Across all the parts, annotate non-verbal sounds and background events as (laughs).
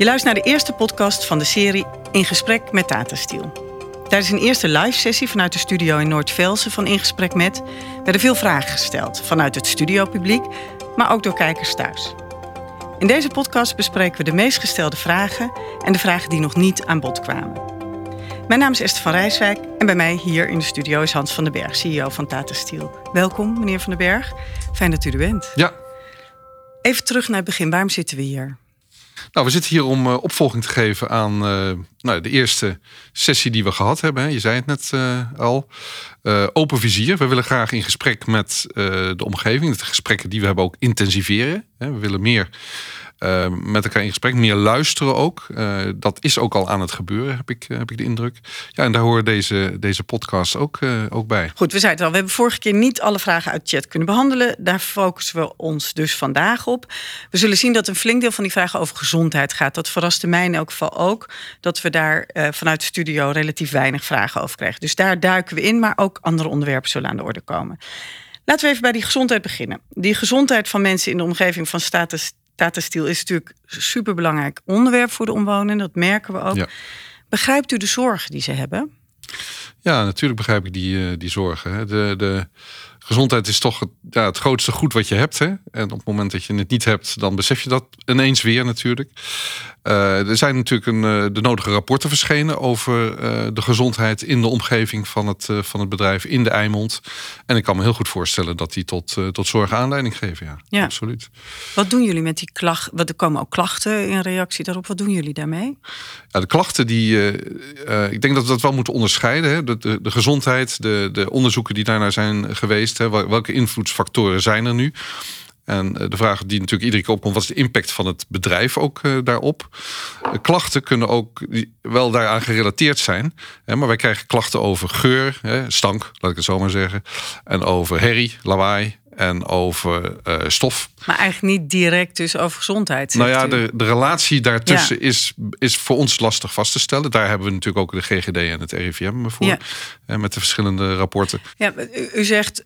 Je luistert naar de eerste podcast van de serie In Gesprek met Tata Steel. Tijdens een eerste live-sessie vanuit de studio in Noord-Velsen van In Gesprek met werden veel vragen gesteld vanuit het studiopubliek, maar ook door kijkers thuis. In deze podcast bespreken we de meest gestelde vragen en de vragen die nog niet aan bod kwamen. Mijn naam is Esther van Rijswijk en bij mij hier in de studio is Hans van den Berg, CEO van Tata Steel. Welkom, meneer van den Berg. Fijn dat u er bent. Ja. Even terug naar het begin. Waarom zitten we hier? Nou, we zitten hier om uh, opvolging te geven aan uh, nou, de eerste sessie die we gehad hebben. Hè. Je zei het net uh, al. open vizier. We willen graag in gesprek met de omgeving. De gesprekken die we hebben ook intensiveren. Hè. We willen meer uh, met elkaar in gesprek, meer luisteren ook. Uh, dat is ook al aan het gebeuren, heb ik, heb ik de indruk. Ja, en daar horen deze, deze podcast ook, uh, ook bij. Goed, we zeiden het al, we hebben vorige keer niet alle vragen uit chat kunnen behandelen. Daar focussen we ons dus vandaag op. We zullen zien dat een flink deel van die vragen over gezondheid gaat. Dat verraste mij in elk geval ook, dat we daar vanuit de studio relatief weinig vragen over krijgen. Dus daar duiken we in, maar ook andere onderwerpen zullen aan de orde komen. Laten we even bij die gezondheid beginnen. Die gezondheid van mensen in de omgeving van status Tata Steel is natuurlijk een superbelangrijk onderwerp voor de omwonenden. Dat merken we ook. Ja. Begrijpt u de zorgen die ze hebben? Ja, natuurlijk begrijp ik die, uh, die zorgen. De, de gezondheid is toch het, ja, het grootste goed wat je hebt. Hè? En op het moment dat je het niet hebt, dan besef je dat ineens weer natuurlijk. Uh, er zijn natuurlijk een, uh, de nodige rapporten verschenen over uh, de gezondheid in de omgeving van het, van het bedrijf in de Eimond. En ik kan me heel goed voorstellen dat die tot, tot zorg aanleiding geven. Ja, ja, absoluut. Wat doen jullie met die klachten? Er komen ook klachten in reactie daarop. Wat doen jullie daarmee? Ja, de klachten die. ik denk dat we dat wel moeten onderscheiden. Hè? De, de, de gezondheid, de, de onderzoeken die daarnaar zijn geweest. Hè? Welke invloedsfactoren zijn er nu? En eh, de vraag die natuurlijk iedere keer opkomt: wat is de impact van het bedrijf ook uh, daarop? Uh, klachten kunnen ook wel daaraan gerelateerd zijn. Hè, maar wij krijgen klachten over geur, hè, stank, laat ik het zo maar zeggen. En over herrie, lawaai. En over stof. Maar eigenlijk niet direct dus over gezondheid. Nou ja, de, de relatie daartussen ja. is, is voor ons lastig vast te stellen. Daar hebben we natuurlijk ook de GGD en het RIVM voor. Ja. Met de verschillende rapporten. Ja, u zegt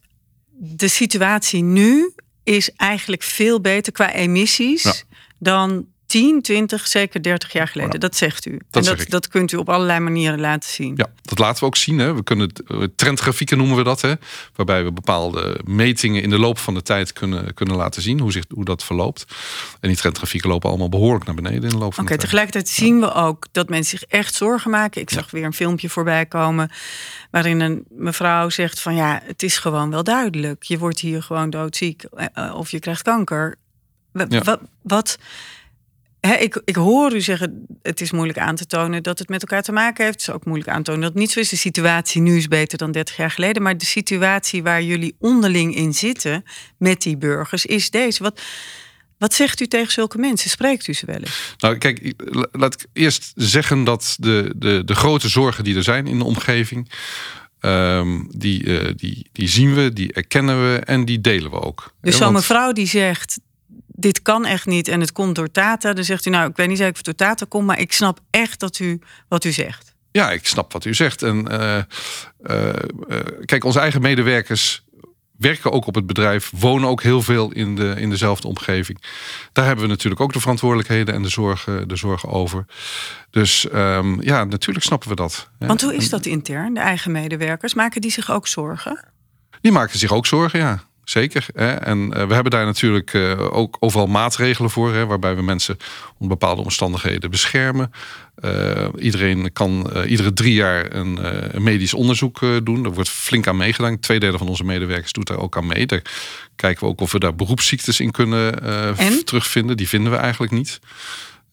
de situatie nu is eigenlijk veel beter qua emissies dan 10, 20, zeker 30 jaar geleden. Dat zegt u. Dat en dat, dat kunt u op allerlei manieren laten zien. Ja, dat laten we ook zien. Hè. We kunnen eh, trendgrafieken noemen we dat. Hè, waarbij we bepaalde metingen in de loop van de tijd kunnen, kunnen laten zien hoe, zich, hoe dat verloopt. En die trendgrafieken lopen allemaal behoorlijk naar beneden in de loop van okay, de tijd. Tegelijkertijd zien we ook dat mensen zich echt zorgen maken. Ik zag weer een filmpje voorbij komen waarin een mevrouw zegt van ja, het is gewoon wel duidelijk. Je wordt hier gewoon doodziek eh, eh, of je krijgt kanker. Wat, wat ik, ik hoor u zeggen, het is moeilijk aan te tonen dat het met elkaar te maken heeft. Het is ook moeilijk aan te tonen dat het niet zo is. De situatie nu is beter dan 30 jaar geleden. Maar de situatie waar jullie onderling in zitten met die burgers is deze. Wat, wat zegt u tegen zulke mensen? Spreekt u ze wel eens? Nou, kijk, laat ik eerst zeggen dat de, de, de grote zorgen die er zijn in de omgeving. Um, die, uh, die, die zien we, die erkennen we en die delen we ook. Dus zo'n mevrouw die zegt: dit kan echt niet en het komt door Tata. Dan zegt u, nou, ik weet niet zeker of het door Tata komt, maar ik snap echt dat u wat u zegt. Ja, ik snap wat u zegt. En uh, uh, kijk, onze eigen medewerkers werken ook op het bedrijf, wonen ook heel veel in, de, in dezelfde omgeving. Daar hebben we natuurlijk ook de verantwoordelijkheden en de zorgen, de zorgen over. Dus um, ja, natuurlijk snappen we dat. Want hoe is dat intern, de eigen medewerkers? Maken die zich ook zorgen? Die maken zich ook zorgen, ja zeker. Hè? En uh, we hebben daar natuurlijk uh, ook overal maatregelen voor, hè, waarbij we mensen onder bepaalde omstandigheden beschermen. Uh, iedereen kan iedere drie jaar een, een medisch onderzoek doen. Daar wordt flink aan meegedaan. Tweederde van onze medewerkers doet daar ook aan mee. Daar kijken we ook of we daar beroepsziektes in kunnen terugvinden. Die vinden we eigenlijk niet.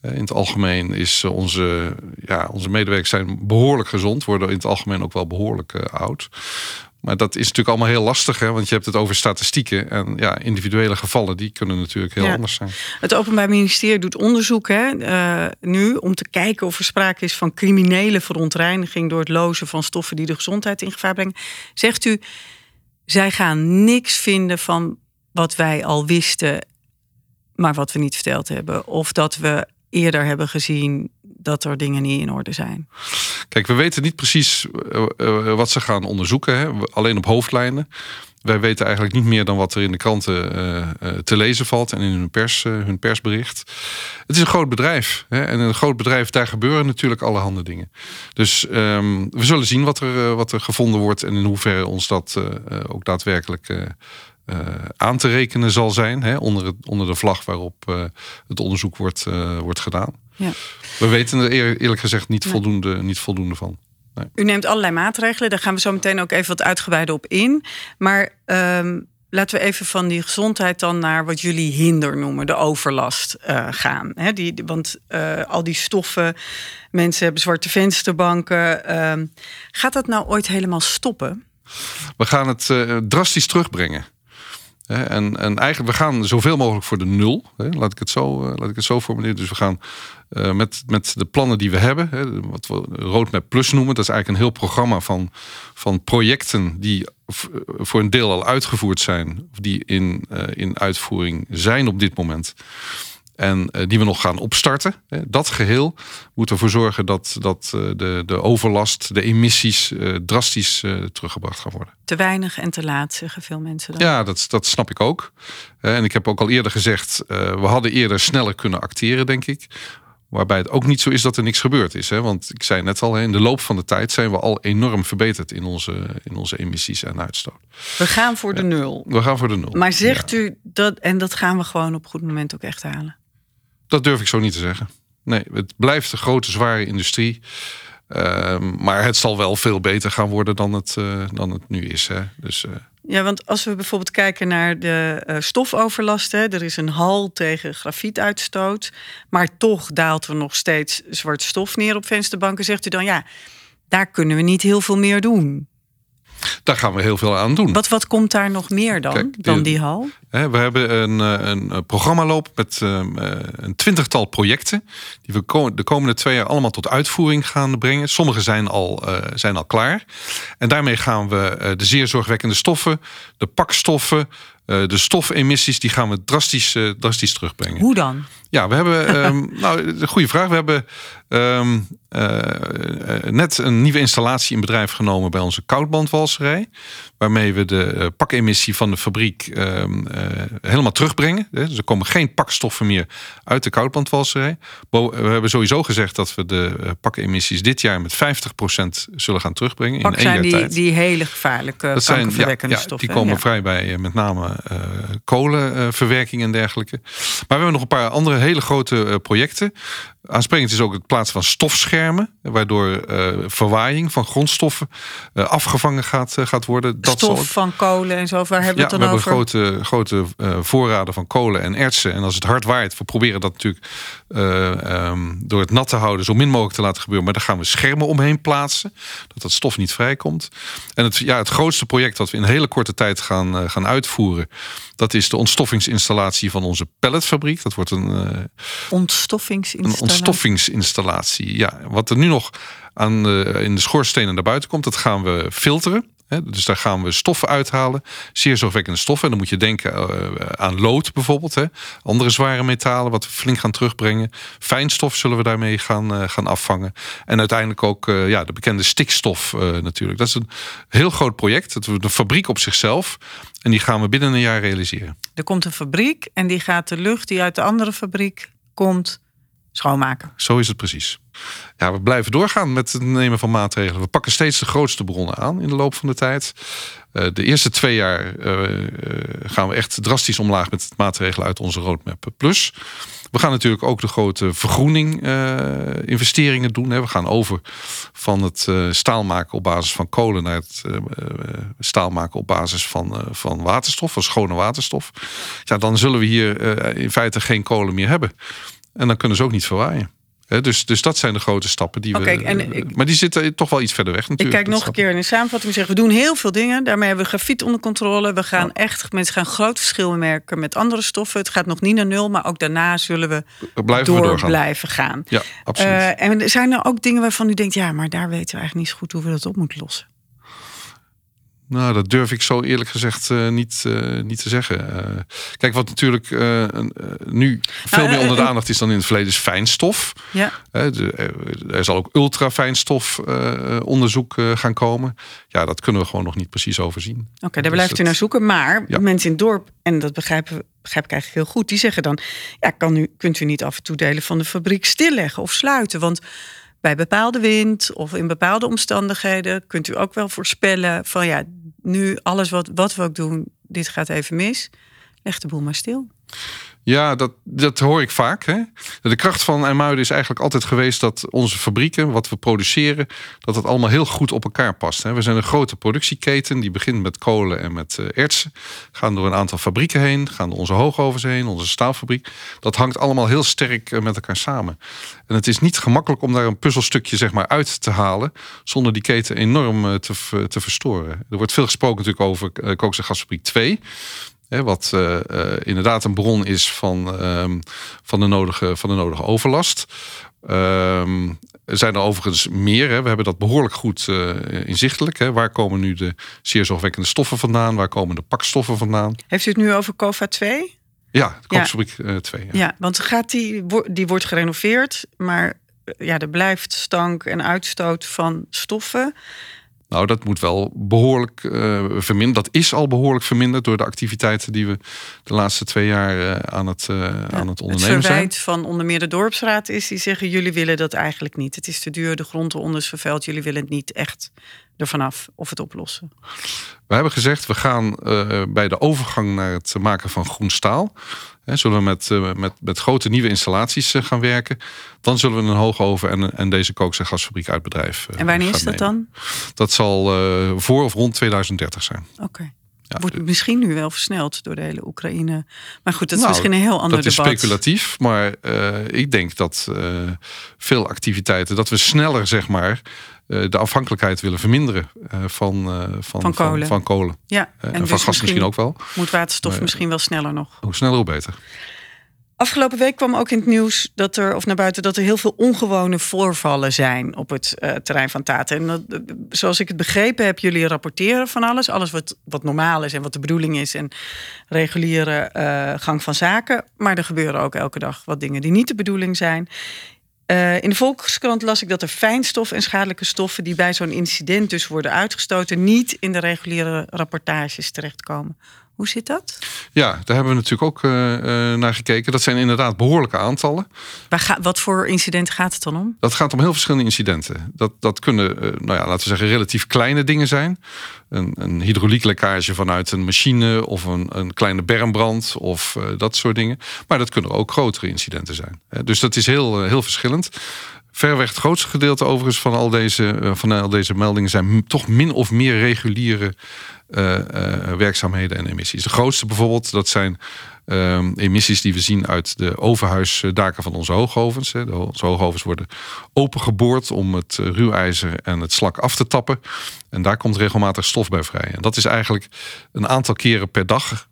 In het algemeen is onze, ja, onze medewerkers zijn behoorlijk gezond, worden in het algemeen ook wel behoorlijk oud. Maar dat is natuurlijk allemaal heel lastig, hè? want je hebt het over statistieken. En ja, individuele gevallen, die kunnen natuurlijk heel anders zijn. Het Openbaar Ministerie doet onderzoek hè, uh, nu om te kijken of er sprake is van criminele verontreiniging door het lozen van stoffen die de gezondheid in gevaar brengen. Zegt u, zij gaan niks vinden van wat wij al wisten, maar wat we niet verteld hebben. Of dat we eerder hebben gezien dat er dingen niet in orde zijn? Kijk, we weten niet precies wat ze gaan onderzoeken. Hè? Alleen op hoofdlijnen wij weten eigenlijk niet meer dan wat er in de kranten uh, te lezen valt en in hun, pers, hun persbericht. Het is een groot bedrijf. Hè? En een groot bedrijf, daar gebeuren natuurlijk allerhande dingen. Dus um, we zullen zien wat er, wat er gevonden wordt en in hoeverre ons dat ook daadwerkelijk aan te rekenen zal zijn. Hè? Onder, het, onder de vlag waarop het onderzoek wordt, wordt gedaan. Ja. We weten er eerlijk gezegd niet, voldoende, niet voldoende van. U neemt allerlei maatregelen, daar gaan we zo meteen ook even wat uitgebreider op in. Maar um, laten we even van die gezondheid dan naar wat jullie hinder noemen, de overlast gaan. He, die, want al die stoffen, mensen hebben zwarte vensterbanken. Uh, gaat dat nou ooit helemaal stoppen? We gaan het drastisch terugbrengen. En, en eigenlijk, we gaan zoveel mogelijk voor de nul. Laat ik het zo, laat ik het zo formuleren. Dus we gaan uh, met, met de plannen die we hebben, wat we Roadmap Plus noemen. Dat is eigenlijk een heel programma van, van projecten die voor een deel al uitgevoerd zijn, of die in, in uitvoering zijn op dit moment. En uh, die we nog gaan opstarten. Dat geheel moet ervoor zorgen dat, dat de, de overlast, de emissies drastisch teruggebracht gaan worden. Te weinig en te laat, zeggen veel mensen dan. Ja, dat, dat snap ik ook. en ik heb ook al eerder gezegd, we hadden eerder sneller kunnen acteren, denk ik. Waarbij het ook niet zo is dat er niks gebeurd is. Hè? Want ik zei net al, in de loop van de tijd zijn we al enorm verbeterd in onze, in onze emissies en uitstoot. We gaan voor de nul. We gaan voor de nul. Maar zegt u dat, en dat gaan we gewoon op goed moment ook echt halen? Dat durf ik zo niet te zeggen. Nee, het blijft een grote, zware industrie. Uh, maar het zal wel veel beter gaan worden dan het, uh, dan het nu is. Hè? Dus, uh, ja, want als we bijvoorbeeld kijken naar de uh, stofoverlast, hè, er is een hal tegen grafietuitstoot, maar toch daalt er nog steeds zwart stof neer op vensterbanken. Zegt u dan ja, daar kunnen we niet heel veel meer doen? Daar gaan we heel veel aan doen. Wat, wat komt daar nog meer dan, Kijk, dan die hal? Hè, we hebben een, eh, een programma lopen met uh, een twintigtal projecten. Die we de komende twee jaar allemaal tot uitvoering gaan brengen. Sommige zijn al, uh, zijn al klaar. En daarmee gaan we de zeer zorgwekkende stoffen, de pakstoffen, de stofemissies, die gaan we drastisch, drastisch terugbrengen. Hoe dan? Ja, we hebben. um, (laughs) nou, een goede vraag. We hebben um, uh, net een nieuwe installatie in bedrijf genomen bij onze koudbandwalserij. Waarmee we de uh, pakemissie van de fabriek um, helemaal terugbrengen. Dus er komen geen pakstoffen meer uit de koudbandwalserij. We hebben sowieso gezegd dat we de pakemissies dit jaar met 50% zullen gaan terugbrengen. Pak in één zijn jaar die, tijd. die hele gevaarlijke dat zijn, ja, ja, stoffen. Die komen vrij bij met name kolenverwerking en dergelijke. Maar we hebben nog een paar andere hele grote projecten. Aansprekend is ook het plaatsen van stofschermen, waardoor uh, verwaaiing van grondstoffen uh, afgevangen gaat, uh, gaat worden. Dat Stof zal... van kolen en zo, waar hebben we het dan we over? hebben grote, grote voorraden van kolen en ertsen. En als het hard waait, we proberen dat natuurlijk um, door het nat te houden zo min mogelijk te laten gebeuren. Maar daar gaan we schermen omheen plaatsen, dat dat stof niet vrijkomt. En het, ja, het grootste project dat we in een hele korte tijd gaan, gaan uitvoeren, dat is de ontstoffingsinstallatie van onze pelletfabriek. Dat wordt een ontstoffingsinstallatie. Een ontstoffingsinstallatie. Ja, wat er nu nog aan de, in de schoorstenen naar buiten komt, dat gaan we filteren. Dus daar gaan we stoffen uithalen. Zeer zorgwekkende stoffen. En dan moet je denken uh, aan lood bijvoorbeeld. Andere zware metalen wat we flink gaan terugbrengen. Fijnstof zullen we daarmee gaan, uh, gaan afvangen. En uiteindelijk ook uh, ja, de bekende stikstof natuurlijk. Dat is een heel groot project. Het is een fabriek op zichzelf. En die gaan we binnen een jaar realiseren. Er komt een fabriek en die gaat de lucht die uit de andere fabriek komt schoonmaken. Zo is het precies. Ja, we blijven doorgaan met het nemen van maatregelen. We pakken steeds de grootste bronnen aan in de loop van de tijd. Uh, de eerste twee jaar uh, gaan we echt drastisch omlaag met maatregelen uit onze roadmap plus. We gaan natuurlijk ook de grote vergroening investeringen doen. Hè. We gaan over van het staal maken op basis van kolen naar het staal maken op basis van, van waterstof, van schone waterstof. Ja, dan zullen we hier in feite geen kolen meer hebben. En dan kunnen ze ook niet verwaaien. He, dus, dus dat zijn de grote stappen die okay, we. En ik, maar die zitten toch wel iets verder weg. Natuurlijk, ik kijk nog een keer in de samenvatting. We zeggen we doen heel veel dingen. Daarmee hebben we grafiet onder controle. We gaan ja. echt. Mensen gaan groot verschil merken met andere stoffen. Het gaat nog niet naar nul, maar ook daarna zullen we, Blijven door we doorgaan. blijven gaan. Ja, absoluut. Uh, en zijn er ook dingen waarvan u denkt, ja, maar daar weten we eigenlijk niet zo goed hoe we dat op moeten lossen? Nou, dat durf ik zo eerlijk gezegd uh, niet, uh, niet te zeggen. Uh, kijk, wat natuurlijk nu veel Nou, meer onder de eh, aandacht is dan in het verleden is fijnstof. Ja. De- er- zal ook ultrafijnstof eh, onderzoek eh, gaan komen. Ja, dat kunnen we gewoon nog niet precies overzien. Oké, daar Dus blijft u het- naar zoeken. Maar Ja. mensen in het dorp, en dat begrijpen, begrijp ik eigenlijk heel goed, die zeggen dan: ja, kan u, kunt u niet af en toe delen van de fabriek stilleggen of sluiten? Want bij bepaalde wind of in bepaalde omstandigheden kunt u ook wel voorspellen van ja, nu alles wat, wat we ook doen, dit gaat even mis. De boel maar stil. Ja, dat, dat hoor ik vaak. Hè? De kracht van IJmuiden is eigenlijk altijd geweest dat onze fabrieken, wat we produceren, dat het allemaal heel goed op elkaar past. Hè? We zijn een grote productieketen die begint met kolen en met eh, ertsen. Gaan door een aantal fabrieken heen, gaan door onze hoogovens heen, onze staalfabriek. Dat hangt allemaal heel sterk eh, met elkaar samen. En het is niet gemakkelijk om daar een puzzelstukje zeg maar, uit te halen zonder die keten enorm eh, te, te verstoren. Er wordt veel gesproken natuurlijk over Kookse Gasfabriek 2. Hè, wat eh, eh, inderdaad een bron is van, ehm, van, de, nodige, van de nodige overlast. Ehm, er zijn er overigens meer. Hè. We hebben dat behoorlijk goed eh, inzichtelijk. Hè. Waar komen nu de zeer zorgwekkende stoffen vandaan? Waar komen de pakstoffen vandaan? Heeft u het nu over COVA 2? Ja, de kookfabriek 2. ja. Ja, want gaat die, die wordt gerenoveerd, maar ja, er blijft stank en uitstoot van stoffen. Nou, dat moet wel behoorlijk eh verminderd. Dat is al behoorlijk verminderd door de activiteiten die we de laatste twee jaar eh, aan, het, eh, aan het Het ondernemen zijn. verwijt van onder meer de dorpsraad is, die zeggen jullie willen dat eigenlijk niet. Het is te duur, de grond eronder is vervuild, jullie willen het niet echt ervan af of het oplossen. We hebben gezegd, we gaan eh, bij de overgang naar het maken van groen staal. Hè, zullen we met, eh, met, met grote nieuwe installaties eh, gaan werken. Dan zullen we een hoogoven en, en deze kookse en gasfabriek uit bedrijf. En wanneer is dat nemen. dan? Dat zal voor of rond 2030 zijn. Oké. Ja, Wordt misschien nu wel versneld door de hele Oekraïne. Maar goed, dat is Nou, misschien een heel ander dat is debat. speculatief, maar eh, ik denk dat eh, veel activiteiten, dat we sneller zeg maar de afhankelijkheid willen verminderen eh, van, eh, van, Van kolen. Van, kolen. Ja, en, en, van dus gas misschien ook wel. Moet waterstof Maar- misschien wel sneller nog. Hoe sneller, hoe beter. Afgelopen week kwam ook in het nieuws dat er, of naar buiten, dat er heel veel ongewone voorvallen zijn op het eh, terrein van Taten. En eh, zoals ik het begrepen heb, jullie rapporteren van alles. Alles wat, wat normaal is en wat de bedoeling is. En reguliere eh, gang van zaken. Maar er gebeuren ook elke dag wat dingen die niet de bedoeling zijn. In de Volkskrant las ik dat er fijnstof en schadelijke stoffen die bij zo'n incident dus worden uitgestoten, niet in de reguliere rapportages terechtkomen. Hoe zit dat? Ja, daar hebben we natuurlijk ook eh, eh, naar gekeken. Dat zijn inderdaad behoorlijke aantallen. Waar ga, wat voor incidenten gaat het dan om? Dat gaat om heel verschillende incidenten. Dat, dat kunnen, eh, nou ja, laten we zeggen, relatief kleine dingen zijn. Een, een hydraulieklekkage vanuit een machine of een, een kleine bermbrand of dat soort dingen. Maar dat kunnen ook grotere incidenten zijn. Dus dat is heel, heel verschillend. Verreweg het grootste gedeelte overigens van al deze, eh, van al deze meldingen zijn toch min of meer reguliere eh, eh, werkzaamheden en emissies. De grootste bijvoorbeeld, dat zijn ehm, emissies die we zien uit de overhuisdaken van onze hoogovens. De, onze hoogovens worden opengeboord om het ruwijzer en het slak af te tappen. En daar komt regelmatig stof bij vrij. En dat is eigenlijk een aantal keren per dag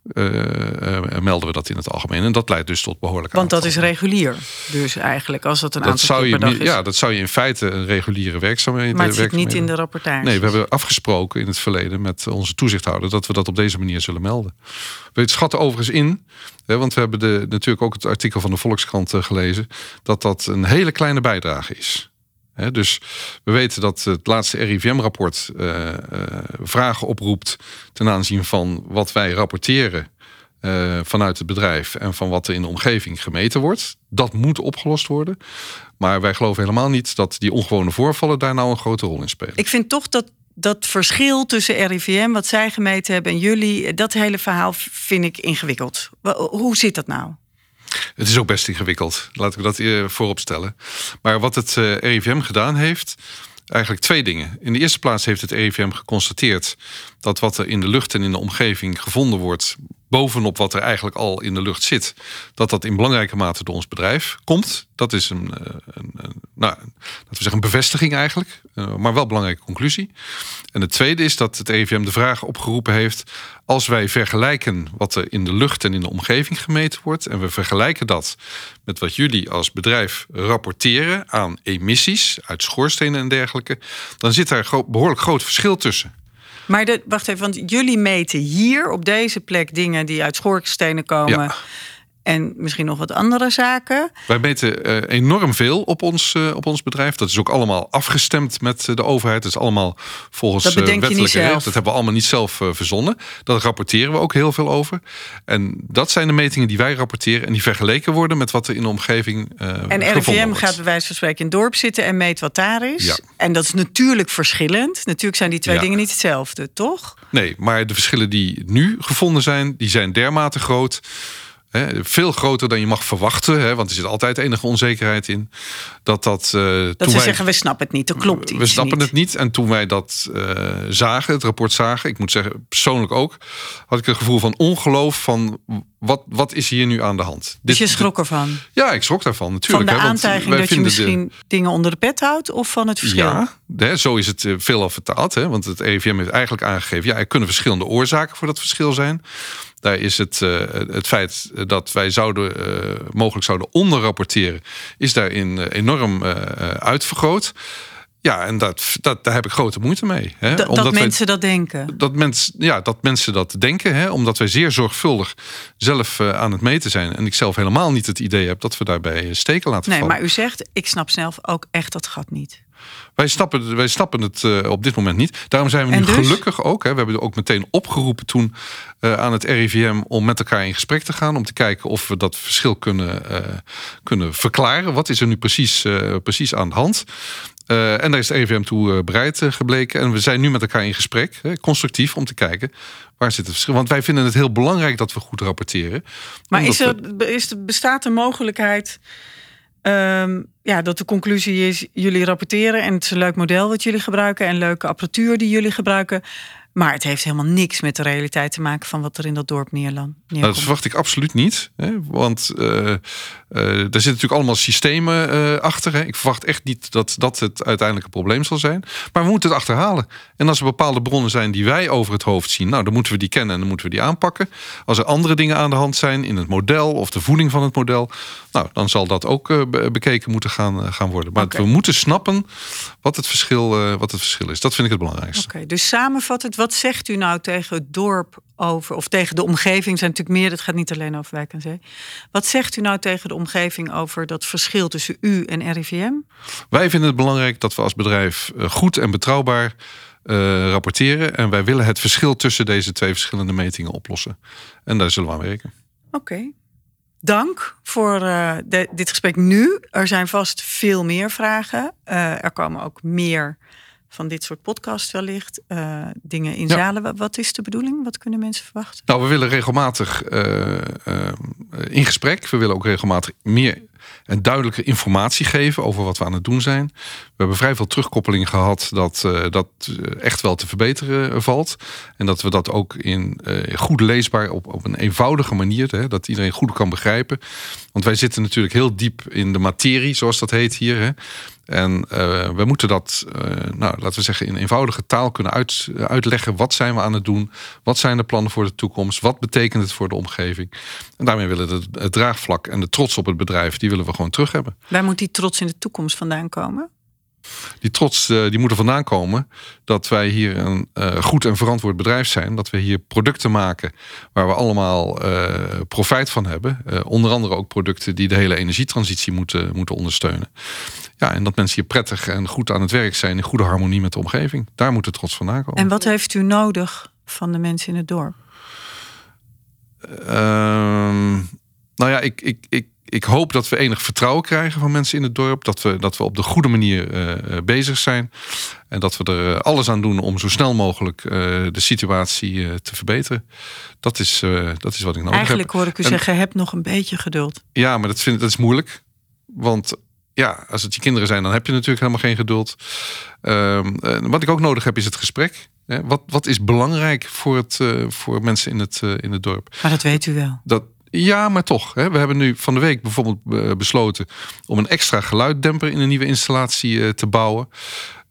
melden we dat in het algemeen. En dat leidt dus tot behoorlijke Want dat is regulier. Dus eigenlijk, als dat een dat aantal zou je, per dag is. ja, dat zou je in feite een reguliere werkzaamheid maar het zit niet werkzaamheden- in de rapportage. Nee, we hebben afgesproken in het verleden met onze toezichthouder dat we dat op deze manier zullen melden. We schatten overigens in, hè, want we hebben de, natuurlijk ook het artikel van de Volkskrant eh, gelezen, dat dat een hele kleine bijdrage is. Dus we weten dat het laatste RIVM-rapport eh, eh, vragen oproept ten aanzien van wat wij rapporteren eh, vanuit het bedrijf en van wat er in de omgeving gemeten wordt. Dat moet opgelost worden. Maar wij geloven helemaal niet dat die ongewone voorvallen daar nou een grote rol in spelen. Ik vind toch dat dat verschil tussen RIVM, wat zij gemeten hebben, en jullie, dat hele verhaal vind ik ingewikkeld. Hoe zit dat nou? Het is ook best ingewikkeld, laat ik dat eh, voorop stellen. Maar wat het eh, RIVM gedaan heeft, eigenlijk twee dingen. In de eerste plaats heeft het RIVM geconstateerd dat wat er in de lucht en in de omgeving gevonden wordt, bovenop wat er eigenlijk al in de lucht zit, dat dat in belangrijke mate door ons bedrijf komt. Dat is een, eh, een, een nou, laten we zeggen, een bevestiging eigenlijk, eh, maar wel een belangrijke conclusie. En het tweede is dat het RIVM de vraag opgeroepen heeft: als wij vergelijken wat er in de lucht en in de omgeving gemeten wordt, en we vergelijken dat met wat jullie als bedrijf rapporteren aan emissies uit schoorstenen en dergelijke, dan zit daar gro- behoorlijk groot verschil tussen. Maar de, wacht even, want jullie meten hier op deze plek dingen die uit schoorstenen komen. Ja. En misschien nog wat andere zaken. Wij meten eh, enorm veel op ons, eh, op ons bedrijf. Dat is ook allemaal afgestemd met eh, de overheid. Dat is allemaal volgens Dat je wettelijke regels. Dat hebben we allemaal niet zelf eh, verzonnen. Daar rapporteren we ook heel veel over. En dat zijn de metingen die wij rapporteren en die vergeleken worden met wat er in de omgeving eh En RIVM wordt. gaat bij wijze van spreken in het dorp zitten en meet wat daar is. Ja. En dat is natuurlijk verschillend. Natuurlijk zijn die twee Ja. dingen niet hetzelfde, toch? Nee, maar de verschillen die nu gevonden zijn, die zijn dermate groot. Hè, veel groter dan je mag verwachten, hè, want er zit altijd enige onzekerheid in. Dat dat. eh, Dat ze wij- zeggen, we snappen het niet, dat klopt We snappen niet. het niet. En toen wij dat eh, zagen, het rapport zagen, ik moet zeggen, persoonlijk ook, had ik een gevoel van ongeloof van wat, wat is hier nu aan de hand? Dus je Dit- schrok ervan? Ja, ik schrok daarvan Van natuurlijk. de hè, want aantijging dat je de- misschien dingen onder de pet houdt of van het verschil? Ja, hè, zo is het eh, veelal vertaald. Hè, want het EVM heeft eigenlijk aangegeven... ja, er kunnen verschillende oorzaken voor dat verschil zijn. Daar is het, eh, het feit dat wij zouden, eh, mogelijk zouden onderrapporteren... is daarin eh, enorm uitvergroot. Ja, en dat, dat, daar heb ik grote moeite mee. Hè, Dat, omdat dat wij- mensen dat denken. dat, mens, ja, dat mensen dat denken, hè, omdat wij zeer zorgvuldig zelf aan het meten zijn. En ik zelf helemaal niet het idee heb dat we daarbij steken laten Nee, vallen. maar u zegt, ik snap zelf ook echt dat gat niet. Wij snappen, wij snappen het eh, op dit moment niet. Daarom zijn we En nu dus? gelukkig ook. Hè, we hebben er ook meteen opgeroepen toen eh, aan het RIVM om met elkaar in gesprek te gaan. Om te kijken of we dat verschil kunnen, eh, kunnen verklaren. Wat is er nu precies, precies aan de hand? En daar is de RIVM toe bereid gebleken. En we zijn nu met elkaar in gesprek, constructief, om te kijken waar zit het verschil. Want wij vinden het heel belangrijk dat we goed rapporteren. Maar is er, is er, bestaat de mogelijkheid ehm, ja, dat de conclusie is... jullie rapporteren en het is een leuk model wat jullie gebruiken... en leuke apparatuur die jullie gebruiken... maar het heeft helemaal niks met de realiteit te maken... van wat er in dat dorp neerland. Nou, dat verwacht ik absoluut niet. Hè? Want eh, er zitten natuurlijk allemaal systemen eh, achter. Hè? Ik verwacht echt niet dat dat het uiteindelijke probleem zal zijn. Maar we moeten het achterhalen. En als er bepaalde bronnen zijn die wij over het hoofd zien... nou, dan moeten we die kennen en dan moeten we die aanpakken. Als er andere dingen aan de hand zijn in het model... of de voeding van het model... nou, dan zal dat ook be- bekeken moeten gaan, gaan worden. Maar we moeten snappen wat het, verschil, wat het verschil is. Dat vind ik het belangrijkste. Oké, dus samenvattend, wat zegt u nou tegen het dorp over, of tegen de omgeving? Er zijn natuurlijk meer, het gaat niet alleen over Wijk aan Zee. Wat zegt u nou tegen de omgeving over dat verschil tussen u en RIVM? Wij vinden het belangrijk dat we als bedrijf eh, goed en betrouwbaar eh, rapporteren. En wij willen het verschil tussen deze twee verschillende metingen oplossen. En daar zullen we aan werken. Oké. Dank voor eh, de- dit gesprek nu. Er zijn vast veel meer vragen. Er komen ook meer van dit soort podcasts wellicht. Eh, dingen in Ja. zalen. Wa- Wat is de bedoeling? Wat kunnen mensen verwachten? Nou, we willen regelmatig eh, eh, in gesprek. We willen ook regelmatig meer en duidelijke informatie geven over wat we aan het doen zijn. We hebben vrij veel terugkoppeling gehad dat dat echt wel te verbeteren valt. En dat we dat ook in goed leesbaar op, op een eenvoudige manier, hè, dat iedereen goed kan begrijpen. Want wij zitten natuurlijk heel diep in de materie, zoals dat heet hier. Hè. En eh, we moeten dat, eh, nou, laten we zeggen, in eenvoudige taal kunnen uit, uitleggen. Wat zijn we aan het doen? Wat zijn de plannen voor de toekomst? Wat betekent het voor de omgeving? En daarmee willen we het draagvlak en de trots op het bedrijf, die willen we gewoon terug hebben. Waar moet die trots in de toekomst vandaan komen? Die trots eh, die moet er vandaan komen dat wij hier een eh, goed en verantwoord bedrijf zijn. Dat we hier producten maken waar we allemaal eh, profijt van hebben. Onder andere ook producten die de hele energietransitie moeten, moeten ondersteunen. Ja, en dat mensen hier prettig en goed aan het werk zijn in goede harmonie met de omgeving. Daar moet de trots vandaan komen. En wat heeft u nodig van de mensen in het dorp? Ehm, nou ja, ik, ik, ik, ik hoop dat we enig vertrouwen krijgen van mensen in het dorp. Dat we, dat we op de goede manier eh, eh, bezig zijn. En dat we er eh, alles aan doen om zo snel mogelijk de situatie te verbeteren. Dat is, dat is wat ik nodig Eigenlijk heb. hoor ik u En- zeggen, heb nog een beetje geduld. Ja, maar dat, vind, dat is moeilijk. Want ja, als het je kinderen zijn, dan heb je natuurlijk helemaal geen geduld. Ehm, eh, wat ik ook nodig heb, is het gesprek. Wat, wat is belangrijk voor, het, voor mensen in het, in het dorp? Maar dat weet u wel. Dat, ja, maar toch. Hè. We hebben nu van de week bijvoorbeeld eh, besloten om een extra geluiddemper in een nieuwe installatie eh, te bouwen.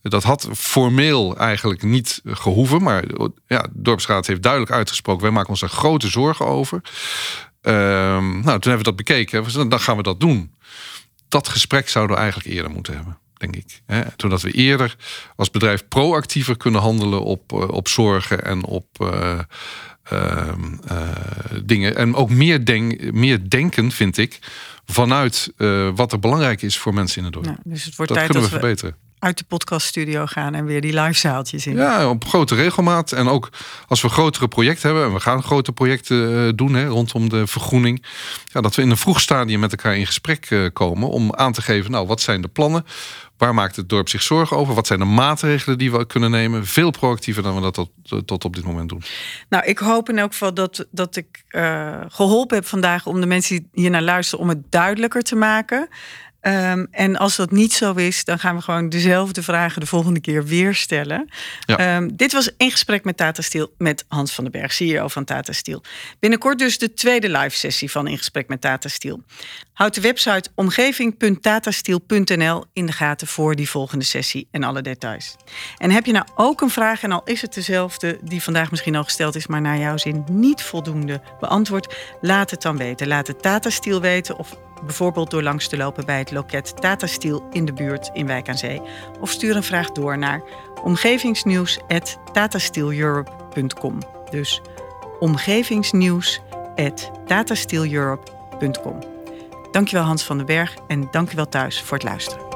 Dat had formeel eigenlijk niet gehoeven, maar ja, de dorpsraad heeft duidelijk uitgesproken: wij maken ons daar grote zorgen over. Ehm, nou, toen hebben we dat bekeken. Dan gaan we dat doen. Dat gesprek zouden we eigenlijk eerder moeten hebben. denk ik. Hè? Zodat we eerder als bedrijf proactiever kunnen handelen op, op zorgen en op ehm, dingen. En ook meer, denk, meer denken, vind ik, vanuit wat er belangrijk is voor mensen in het dorp. Ja, dus het wordt dat tijd kunnen we verbeteren uit de podcaststudio gaan en weer die live zaaltjes in. Ja, op grote regelmaat. En ook als we grotere projecten hebben, en we gaan grote projecten eh, doen hè, rondom de vergroening. Ja, dat we in een vroeg stadium met elkaar in gesprek eh, komen om aan te geven, nou, wat zijn de plannen? Waar maakt het dorp zich zorgen over? Wat zijn de maatregelen die we kunnen nemen? Veel proactiever dan we dat tot, tot op dit moment doen. Nou, ik hoop in elk geval dat, dat ik uh, geholpen heb vandaag om de mensen die hier naar luisteren om het duidelijker te maken. Ehm, en als dat niet zo is, dan gaan we gewoon dezelfde vragen de volgende keer weer stellen. Ehm, dit was in gesprek met Tata Steel met Hans van den Berg, CEO van Tata Steel. Binnenkort dus de tweede live sessie van In gesprek met Tata Steel. Houd de website omgeving.tatasteel.nl in de gaten voor die volgende sessie en alle details. En heb je nou ook een vraag, en al is het dezelfde die vandaag misschien al gesteld is, maar naar jouw zin niet voldoende beantwoord, laat het dan weten. Laat het Tata Steel weten of bijvoorbeeld door langs te lopen bij het loket Tata Steel in de buurt in Wijk aan Zee. Of stuur een vraag door naar omgevingsnieuws.tatasteeleurope.com. Dus omgevingsnieuws.tatasteeleurope.com. Dankjewel Hans van den Berg en dankjewel thuis voor het luisteren.